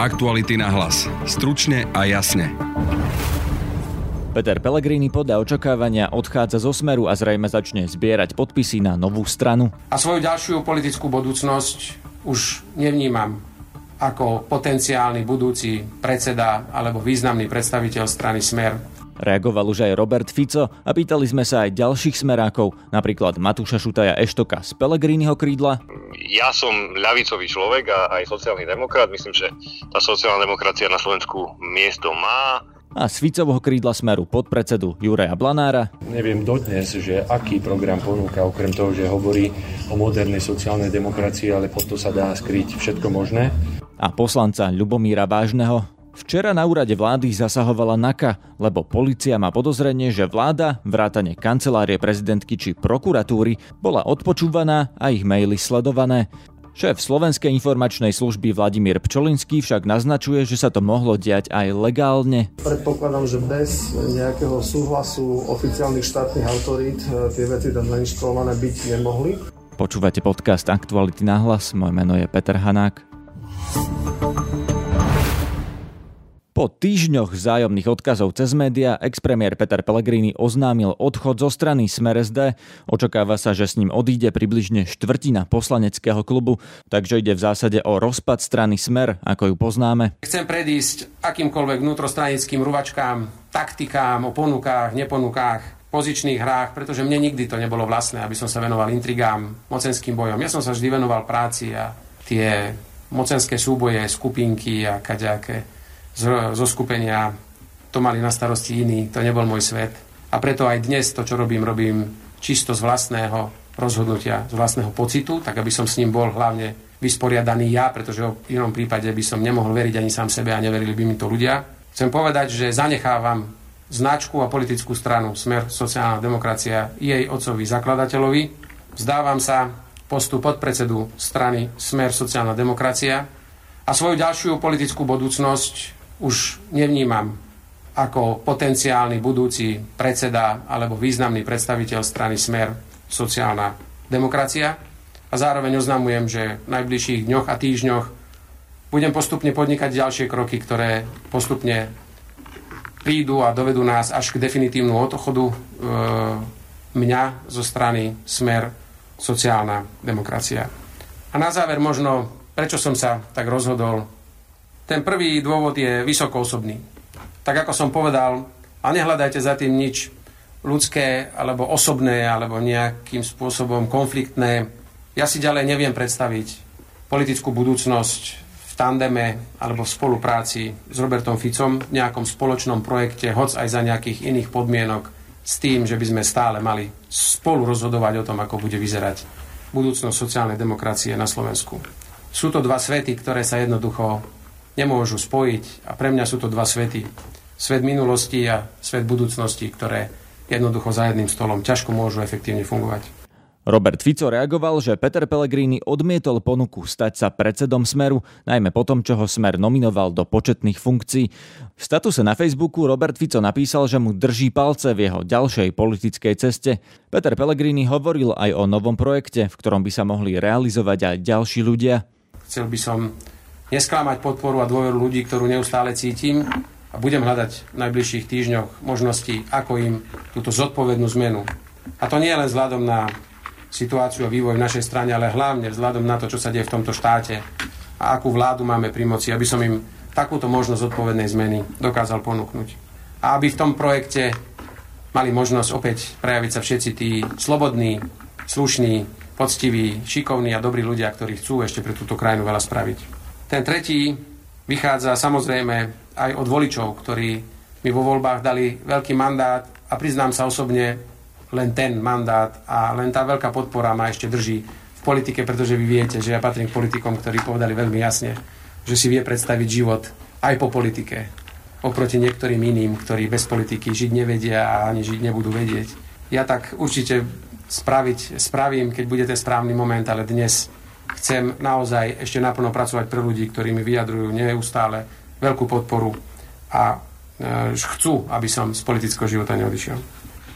Aktuality na hlas. Stručne a jasne. Peter Pellegrini podľa očakávania odchádza zo Smeru a zrejme začne zbierať podpisy na novú stranu. A svoju ďalšiu politickú budúcnosť už nevnímam ako potenciálny budúci predseda alebo významný predstaviteľ strany Smer Reagoval už aj Robert Fico a pýtali sme sa aj ďalších smerákov, napríklad Matúša Šutaja Eštoka z Pelegriniho krídla. Ja som ľavicový človek a aj sociálny demokrat. Myslím, že tá sociálna demokracia na Slovensku miesto má a z Ficovho krídla smeru podpredsedu Juraja Blanára. Neviem dodnes, že aký program ponúka, okrem toho, že hovorí o modernej sociálnej demokracii, ale pod to sa dá skryť všetko možné. A poslanca Ľubomíra Vážneho, Včera na úrade vlády zasahovala NAKA, lebo policia má podozrenie, že vláda, vrátane kancelárie prezidentky či prokuratúry, bola odpočúvaná a ich maily sledované. Šéf Slovenskej informačnej služby Vladimír Pčolinský však naznačuje, že sa to mohlo diať aj legálne. Predpokladám, že bez nejakého súhlasu oficiálnych štátnych autorít eh, tie veci tam zainštalované byť nemohli. Počúvate podcast Aktuality na hlas, moje meno je Peter Hanák. Po týždňoch vzájomných odkazov cez média ex-premiér Peter Pellegrini oznámil odchod zo strany Smer SD. Očakáva sa, že s ním odíde približne štvrtina poslaneckého klubu, takže ide v zásade o rozpad strany Smer, ako ju poznáme. Chcem predísť akýmkoľvek vnútrostranickým ruvačkám, taktikám, o ponukách, neponukách, pozičných hrách, pretože mne nikdy to nebolo vlastné, aby som sa venoval intrigám, mocenským bojom. Ja som sa vždy venoval práci a tie mocenské súboje, skupinky a kaďaké zo skupenia to mali na starosti iní, to nebol môj svet. A preto aj dnes to, čo robím, robím čisto z vlastného rozhodnutia, z vlastného pocitu, tak aby som s ním bol hlavne vysporiadaný ja, pretože v inom prípade by som nemohol veriť ani sám sebe a neverili by mi to ľudia. Chcem povedať, že zanechávam značku a politickú stranu Smer sociálna demokracia jej otcovi zakladateľovi. Vzdávam sa postu podpredsedu strany Smer sociálna demokracia a svoju ďalšiu politickú budúcnosť už nevnímam ako potenciálny budúci predseda alebo významný predstaviteľ strany Smer sociálna demokracia a zároveň oznamujem, že v najbližších dňoch a týždňoch budem postupne podnikať ďalšie kroky, ktoré postupne prídu a dovedú nás až k definitívnu odchodu e, mňa zo strany Smer sociálna demokracia. A na záver možno, prečo som sa tak rozhodol ten prvý dôvod je vysokoosobný. Tak ako som povedal, a nehľadajte za tým nič ľudské alebo osobné alebo nejakým spôsobom konfliktné. Ja si ďalej neviem predstaviť politickú budúcnosť v tandeme alebo v spolupráci s Robertom Ficom v nejakom spoločnom projekte, hoc aj za nejakých iných podmienok s tým, že by sme stále mali spolu rozhodovať o tom, ako bude vyzerať budúcnosť sociálnej demokracie na Slovensku. Sú to dva svety, ktoré sa jednoducho nemôžu spojiť. A pre mňa sú to dva svety. Svet minulosti a svet budúcnosti, ktoré jednoducho za jedným stolom ťažko môžu efektívne fungovať. Robert Fico reagoval, že Peter Pellegrini odmietol ponuku stať sa predsedom Smeru, najmä po tom, čo ho Smer nominoval do početných funkcií. V statuse na Facebooku Robert Fico napísal, že mu drží palce v jeho ďalšej politickej ceste. Peter Pellegrini hovoril aj o novom projekte, v ktorom by sa mohli realizovať aj ďalší ľudia. Chcel by som nesklamať podporu a dôveru ľudí, ktorú neustále cítim a budem hľadať v najbližších týždňoch možnosti, ako im túto zodpovednú zmenu. A to nie len vzhľadom na situáciu a vývoj v našej strane, ale hlavne vzhľadom na to, čo sa deje v tomto štáte a akú vládu máme pri moci, aby som im takúto možnosť zodpovednej zmeny dokázal ponúknuť. A aby v tom projekte mali možnosť opäť prejaviť sa všetci tí slobodní, slušní, poctiví, šikovní a dobrí ľudia, ktorí chcú ešte pre túto krajinu veľa spraviť. Ten tretí vychádza samozrejme aj od voličov, ktorí mi vo voľbách dali veľký mandát a priznám sa osobne, len ten mandát a len tá veľká podpora ma ešte drží v politike, pretože vy viete, že ja patrím k politikom, ktorí povedali veľmi jasne, že si vie predstaviť život aj po politike oproti niektorým iným, ktorí bez politiky žiť nevedia a ani žiť nebudú vedieť. Ja tak určite spraviť, spravím, keď bude ten správny moment, ale dnes chcem naozaj ešte naplno pracovať pre ľudí, ktorí mi vyjadrujú neustále veľkú podporu a e, chcú, aby som z politického života neodišiel.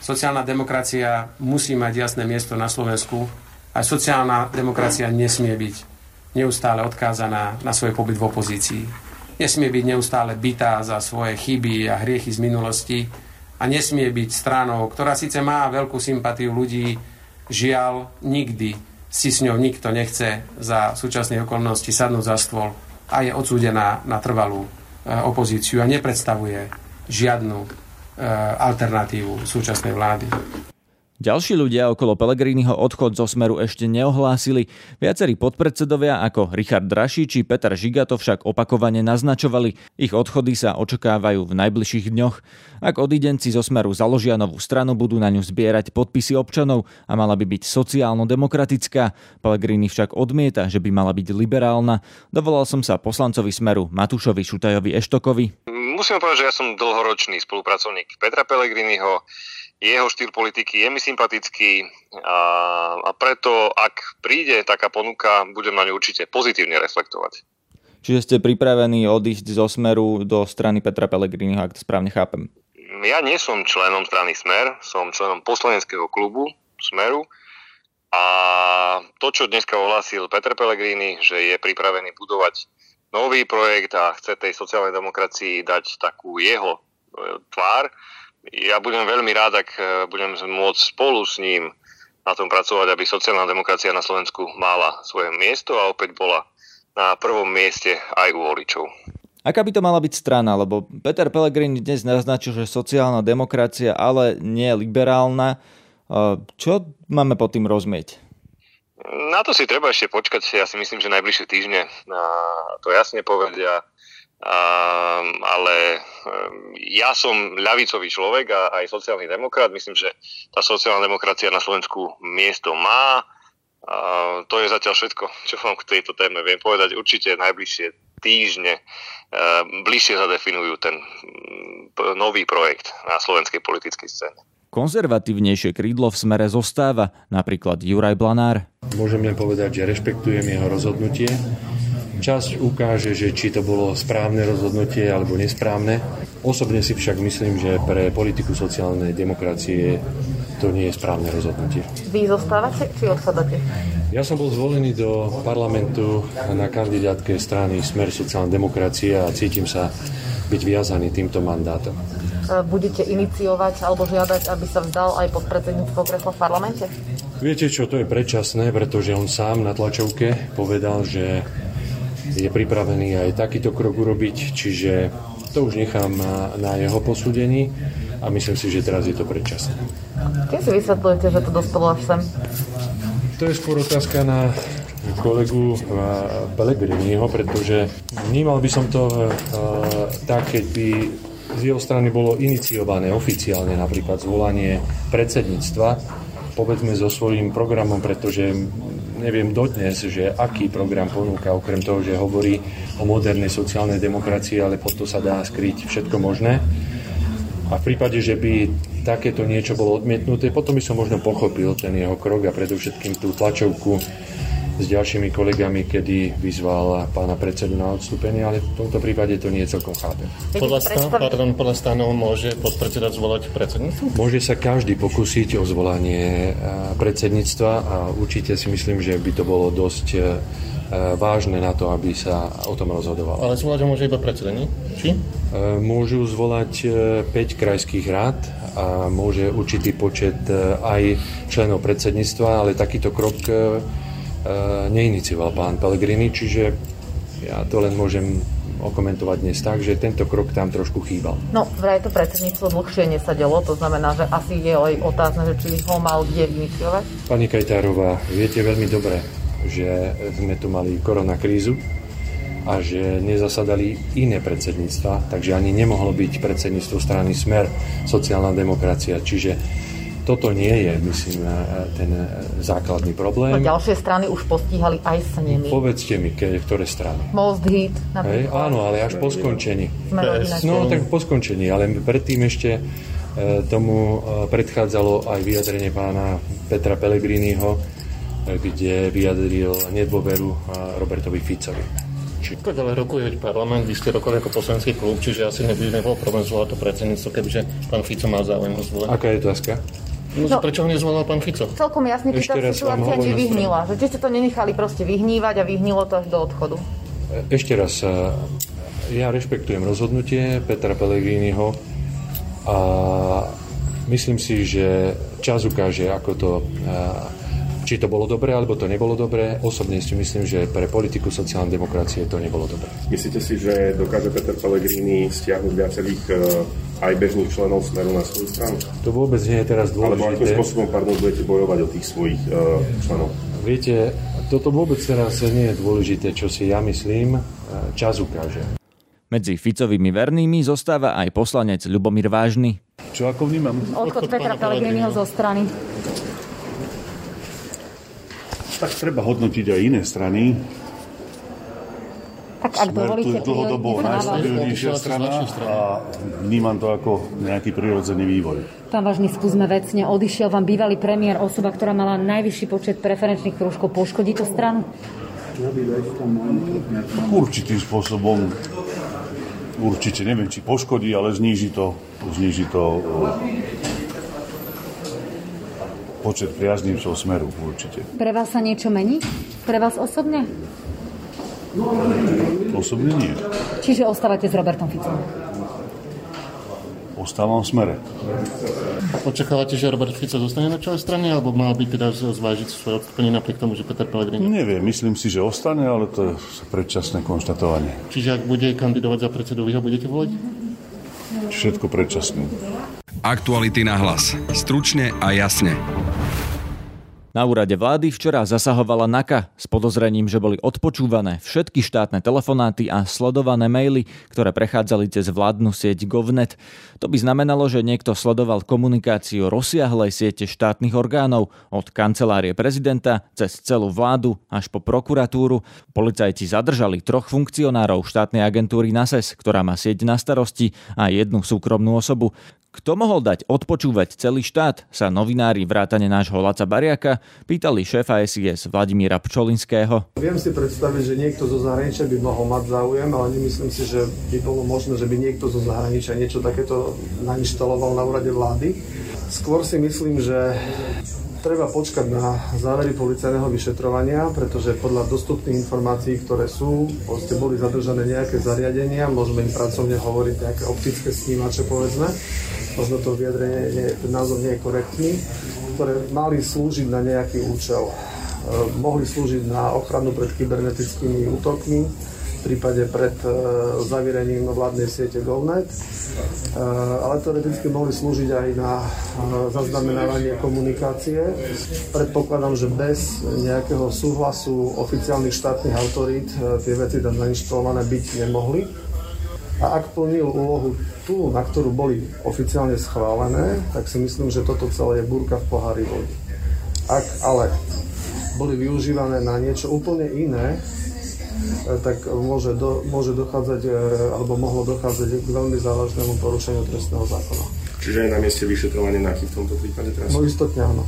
Sociálna demokracia musí mať jasné miesto na Slovensku a sociálna demokracia nesmie byť neustále odkázaná na svoj pobyt v opozícii. nesmie byť neustále bytá za svoje chyby a hriechy z minulosti a nesmie byť stranou, ktorá síce má veľkú sympatiu ľudí, žiaľ, nikdy si s ňou nikto nechce za súčasných okolností sadnúť za stôl a je odsúdená na trvalú e, opozíciu a nepredstavuje žiadnu e, alternatívu súčasnej vlády. Ďalší ľudia okolo Pelegriniho odchod zo Smeru ešte neohlásili. Viacerí podpredsedovia ako Richard Draší či Peter Žiga to však opakovane naznačovali. Ich odchody sa očakávajú v najbližších dňoch. Ak odidenci zo Smeru založia novú stranu, budú na ňu zbierať podpisy občanov a mala by byť sociálno-demokratická. Pelegrini však odmieta, že by mala byť liberálna. Dovolal som sa poslancovi Smeru Matúšovi Šutajovi Eštokovi. Musím povedať, že ja som dlhoročný spolupracovník Petra Pelegriniho jeho štýl politiky je mi sympatický a, a preto, ak príde taká ponuka, budem na ňu určite pozitívne reflektovať. Čiže ste pripravení odísť zo Smeru do strany Petra Pellegriniho, ak to správne chápem? Ja nie som členom strany Smer, som členom poslaneckého klubu Smeru a to, čo dneska ohlásil Peter Pellegrini, že je pripravený budovať nový projekt a chce tej sociálnej demokracii dať takú jeho e, tvár, ja budem veľmi rád, ak e, budem môcť spolu s ním na tom pracovať, aby sociálna demokracia na Slovensku mala svoje miesto a opäť bola na prvom mieste aj u voličov. Aká by to mala byť strana? Lebo Peter Pellegrini dnes naznačil, že sociálna demokracia, ale nie liberálna. E, čo máme pod tým rozmieť? Na to si treba ešte počkať. Ja si myslím, že najbližšie týždne to jasne povedia Um, ale ja som ľavicový človek a aj sociálny demokrat. Myslím, že tá sociálna demokracia na Slovensku miesto má. Uh, to je zatiaľ všetko, čo vám k tejto téme viem povedať. Určite najbližšie týždne bližšie zadefinujú ten nový projekt na slovenskej politickej scéne. Konzervatívnejšie krídlo v smere zostáva, napríklad Juraj Blanár. Môžem len povedať, že rešpektujem jeho rozhodnutie Čas ukáže, že či to bolo správne rozhodnutie alebo nesprávne. Osobne si však myslím, že pre politiku sociálnej demokracie to nie je správne rozhodnutie. Vy zostávate či odchádzate? Ja som bol zvolený do parlamentu na kandidátke strany Smer sociálnej demokracie a cítim sa byť viazaný týmto mandátom. E, budete iniciovať alebo žiadať, aby sa vzdal aj pod predsedníctvo kresla v parlamente? Viete čo, to je predčasné, pretože on sám na tlačovke povedal, že je pripravený aj takýto krok urobiť, čiže to už nechám na jeho posúdení a myslím si, že teraz je to predčasné. Kým si vysvetľujete, že to dospelo až sem? To je skôr otázka na kolegu Pellegriniho, pretože vnímal by som to uh, tak, keď by z jeho strany bolo iniciované oficiálne napríklad zvolanie predsedníctva, povedzme so svojím programom, pretože neviem dodnes, že aký program ponúka, okrem toho, že hovorí o modernej sociálnej demokracii, ale pod to sa dá skryť všetko možné. A v prípade, že by takéto niečo bolo odmietnuté, potom by som možno pochopil ten jeho krok a predovšetkým tú tlačovku s ďalšími kolegami, kedy vyzval pána predsedu na odstúpenie, ale v tomto prípade to nie je celkom chápem. Podľa, stan- pardon, podľa stanov môže podpredseda zvolať predsedníctvo? Môže sa každý pokúsiť o zvolanie e, predsedníctva a určite si myslím, že by to bolo dosť e, vážne na to, aby sa o tom rozhodovalo. Ale zvolať ho môže iba predseda, nie? Či? E, môžu zvolať 5 krajských rád a môže určitý počet aj členov predsedníctva, ale takýto krok neinicioval pán Pellegrini, čiže ja to len môžem okomentovať dnes tak, že tento krok tam trošku chýbal. No, vraj to predsedníctvo dlhšie nesadelo, to znamená, že asi je aj otázne, že či ho mal kde iniciovať? Pani Kajtárová, viete veľmi dobre, že sme tu mali koronakrízu a že nezasadali iné predsedníctva, takže ani nemohlo byť predsedníctvo strany Smer, sociálna demokracia. Čiže toto nie je, myslím, ten základný problém. A ďalšie strany už postíhali aj s nimi. Povedzte mi, ke, ktoré strany. Most Hit, Hej, áno, ale až po skončení. No, tak po skončení, ale predtým ešte e, tomu e, predchádzalo aj vyjadrenie pána Petra Pellegriniho, e, kde vyjadril nedôveru Robertovi Ficovi. Či... Ale rokuje parlament, vy ste rokovali ako poslanecký klub, čiže asi nebude nebol problém zvolať to predsedníctvo, kebyže pán Fico má záujem ho zvolať. Aká je otázka? No, no, prečo ho nezvolal pán Fico? Celkom jasne, či tá situácia nevyhnila. Že či ste to nenechali proste vyhnívať a vyhnilo to až do odchodu. Ešte raz, ja rešpektujem rozhodnutie Petra Pellegriniho a myslím si, že čas ukáže, ako to či to bolo dobré, alebo to nebolo dobré. Osobne si myslím, že pre politiku sociálnej demokracie to nebolo dobré. Myslíte si, že dokáže Peter Pellegrini stiahnuť viacerých eh, aj bežných členov Smeru na svoju stranu? To vôbec nie je teraz dôležité. Alebo akým spôsobom, pardon, budete bojovať o tých svojich uh, členov? Viete, toto vôbec teraz nie je dôležité, čo si ja myslím. Eh, čas ukáže. Medzi Ficovými vernými zostáva aj poslanec Ľubomír Vážny. Čo ako vnímam? Odchod Petra Pellegriniho zo strany tak treba hodnotiť aj iné strany. Tak ak Smer dovolíte, je dlhodobo najstabilnejšia strana a vnímam to ako nejaký prirodzený vývoj. Pán Vážny, skúsme vecne. Odišiel vám bývalý premiér, osoba, ktorá mala najvyšší počet preferenčných krúžkov. Poškodí to stranu? Určitým spôsobom určite neviem, či poškodí, ale zníži to, zníži to počet priaznivcov smeru určite. Pre vás sa niečo mení? Pre vás osobne? Osobne nie. Čiže ostávate s Robertom Ficom? Ostávam v smere. Očakávate, že Robert Fico zostane na čele strany, alebo mal by teda zvážiť svoje odstúpenie napriek tomu, že Peter Pellegrini? Neviem, myslím si, že ostane, ale to je predčasné konštatovanie. Čiže ak bude kandidovať za predsedu, vy ho budete voliť? Všetko predčasné. Aktuality na hlas. Stručne a jasne. Na úrade vlády včera zasahovala NAKA s podozrením, že boli odpočúvané všetky štátne telefonáty a sledované maily, ktoré prechádzali cez vládnu sieť GovNet. To by znamenalo, že niekto sledoval komunikáciu rozsiahlej siete štátnych orgánov od kancelárie prezidenta cez celú vládu až po prokuratúru. Policajti zadržali troch funkcionárov štátnej agentúry NASES, ktorá má sieť na starosti a jednu súkromnú osobu. Kto mohol dať odpočúvať celý štát, sa novinári vrátane nášho Laca Bariaka pýtali šéfa SIS Vladimíra Pčolinského. Viem si predstaviť, že niekto zo zahraničia by mohol mať záujem, ale nemyslím si, že by bolo možné, že by niekto zo zahraničia niečo takéto nainštaloval na úrade vlády. Skôr si myslím, že treba počkať na závery policajného vyšetrovania, pretože podľa dostupných informácií, ktoré sú, proste boli zadržané nejaké zariadenia, môžeme im pracovne hovoriť nejaké optické snímače, povedzme, možno to vyjadrenie, nie, ten názov nie je korektný, ktoré mali slúžiť na nejaký účel. E, mohli slúžiť na ochranu pred kybernetickými útokmi, v prípade pred e, zavierením vládnej siete GovNet, e, ale teoreticky mohli slúžiť aj na zaznamenávanie komunikácie. Predpokladám, že bez nejakého súhlasu oficiálnych štátnych autorít tie veci tam zainštalované byť nemohli. A ak plnil úlohu tú, na ktorú boli oficiálne schválené, tak si myslím, že toto celé je búrka v pohári vody. Ak ale boli využívané na niečo úplne iné, eh, tak môže, do, môže dochádzať, eh, alebo mohlo dochádzať k veľmi závažnému porušeniu trestného zákona. Čiže je na mieste vyšetrovanie na v tomto prípade teraz? No istotne áno.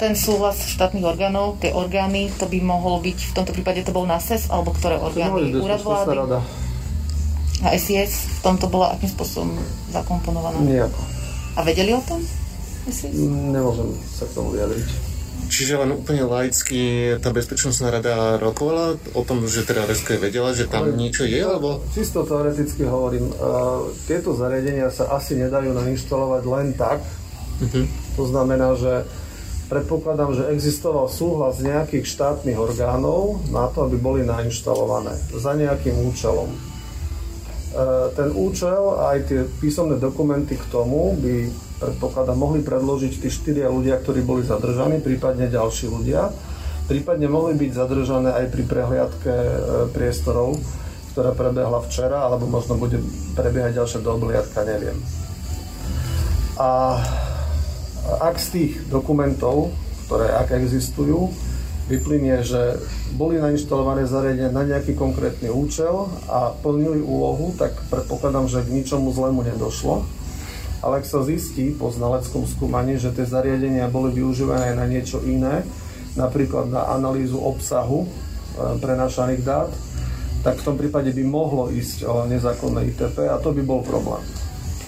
Ten súhlas štátnych orgánov, tie orgány, to by mohlo byť, v tomto prípade to bol NASES, alebo ktoré orgány? Úrad vlády? Rada. A SIS v tomto bola akým spôsobom zakomponovaná? Nejako. A vedeli o tom? SIS? Nemôžem sa k tomu vyjadriť. Čiže len úplne laicky tá bezpečnostná rada rokovala o tom, že teda RSK vedela, že tam Ale, niečo je? Alebo... Čisto teoreticky hovorím, uh, tieto zariadenia sa asi nedajú nainštalovať len tak. Uh-huh. To znamená, že predpokladám, že existoval súhlas nejakých štátnych orgánov na to, aby boli nainštalované za nejakým účelom. E, ten účel a aj tie písomné dokumenty k tomu by, predpokladám, mohli predložiť tí štyria ľudia, ktorí boli zadržaní, prípadne ďalší ľudia. Prípadne mohli byť zadržané aj pri prehliadke e, priestorov, ktorá prebehla včera, alebo možno bude prebiehať ďalšia dobliadka, neviem. A ak z tých dokumentov, ktoré ak existujú, vyplynie, že boli nainštalované zariadenia na nejaký konkrétny účel a plnili úlohu, tak predpokladám, že k ničomu zlému nedošlo. Ale ak sa zistí po znaleckom skúmaní, že tie zariadenia boli využívané na niečo iné, napríklad na analýzu obsahu e, prenášaných dát, tak v tom prípade by mohlo ísť o nezákonné ITP a to by bol problém.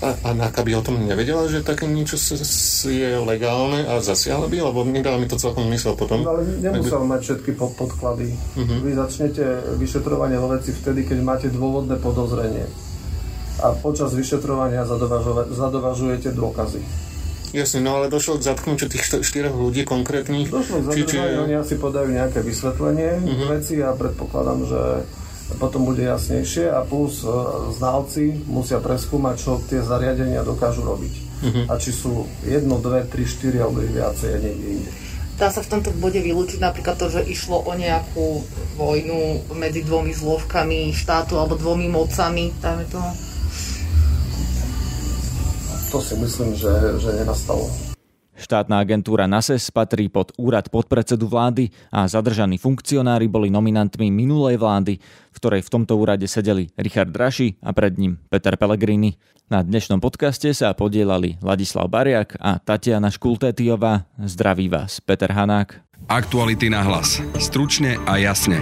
A, a NAKA by o tom nevedela, že také niečo je legálne a zasiahla by? Lebo nedala mi to celkom mysel potom. No, ale nemusel by... mať všetky podklady. Uh-huh. Vy začnete vyšetrovanie vo veci vtedy, keď máte dôvodné podozrenie. A počas vyšetrovania zadovažujete dôkazy. Jasne, no ale došlo k zatknutiu tých štyroch ľudí konkrétnych. Došlo k zadržaniu, oni asi podajú nejaké vysvetlenie uh-huh. veci a predpokladám, že potom bude jasnejšie a plus e, znalci musia preskúmať, čo tie zariadenia dokážu robiť. Uh-huh. A či sú jedno, dve, tri, štyri alebo ich viacej a niekde inde. Dá sa v tomto bode vylúčiť napríklad to, že išlo o nejakú vojnu medzi dvomi zložkami štátu alebo dvomi mocami, dajme toho? to si myslím, že, že nenastalo. Štátna agentúra NASES patrí pod úrad podpredsedu vlády a zadržaní funkcionári boli nominantmi minulej vlády, v ktorej v tomto úrade sedeli Richard Raši a pred ním Peter Pellegrini. Na dnešnom podcaste sa podielali Ladislav Bariak a Tatiana Škultétiová. Zdraví vás Peter Hanák. Aktuality na hlas. Stručne a jasne.